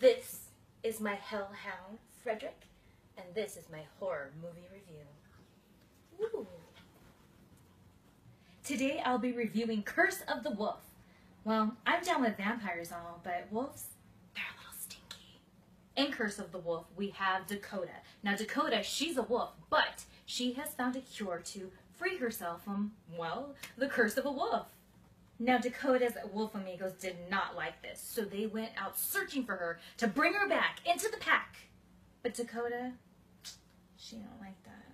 This is my hellhound, Frederick, and this is my horror movie review. Ooh. Today I'll be reviewing Curse of the Wolf. Well, I'm down with vampires and all, but wolves, they're a little stinky. In Curse of the Wolf, we have Dakota. Now, Dakota, she's a wolf, but she has found a cure to free herself from, well, the curse of a wolf. Now, Dakota's wolf amigos did not like this, so they went out searching for her to bring her back into the pack. But Dakota, she don't like that.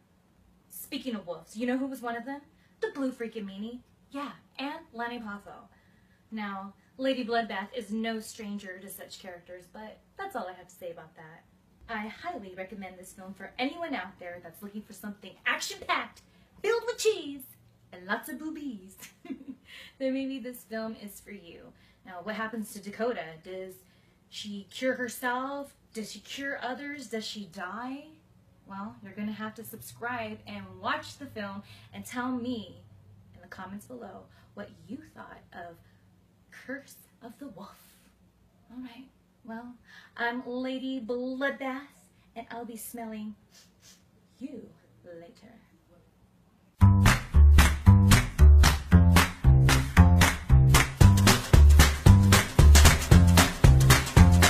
Speaking of wolves, you know who was one of them? The blue freaking meanie. Yeah, and Lanny Poffo. Now, Lady Bloodbath is no stranger to such characters, but that's all I have to say about that. I highly recommend this film for anyone out there that's looking for something action-packed, filled with cheese, and lots of boobies. then maybe this film is for you. Now, what happens to Dakota? Does she cure herself? Does she cure others? Does she die? Well, you're going to have to subscribe and watch the film and tell me in the comments below what you thought of Curse of the Wolf. All right. Well, I'm Lady Bloodbath, and I'll be smelling you later.